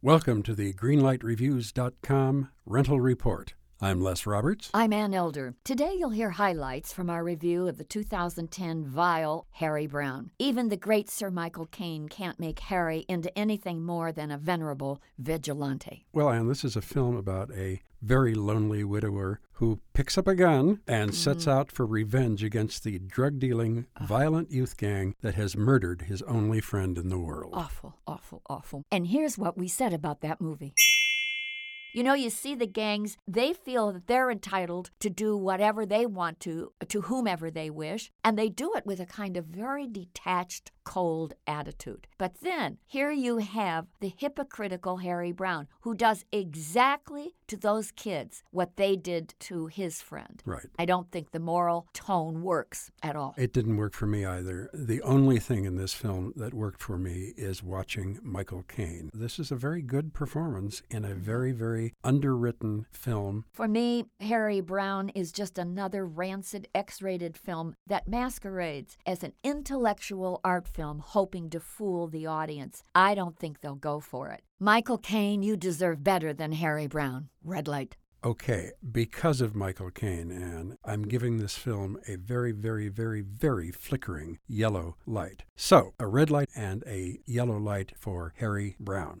Welcome to the GreenlightReviews.com rental report. I'm Les Roberts. I'm Ann Elder. Today you'll hear highlights from our review of the 2010 Vile Harry Brown. Even the great Sir Michael Caine can't make Harry into anything more than a venerable vigilante. Well, Ann, this is a film about a very lonely widower who picks up a gun and sets mm. out for revenge against the drug dealing, violent youth gang that has murdered his only friend in the world. Awful, awful, awful. And here's what we said about that movie. You know, you see the gangs, they feel that they're entitled to do whatever they want to, to whomever they wish, and they do it with a kind of very detached, cold attitude. But then, here you have the hypocritical Harry Brown, who does exactly to those kids what they did to his friend. Right. I don't think the moral tone works at all. It didn't work for me either. The only thing in this film that worked for me is watching Michael Caine. This is a very good performance in a mm-hmm. very, very underwritten film. For me, Harry Brown is just another rancid X rated film that masquerades as an intellectual art film hoping to fool the audience. I don't think they'll go for it. Michael Caine, you deserve better than Harry Brown. Red light. Okay, because of Michael Caine, Ann, I'm giving this film a very, very, very, very flickering yellow light. So, a red light and a yellow light for Harry Brown.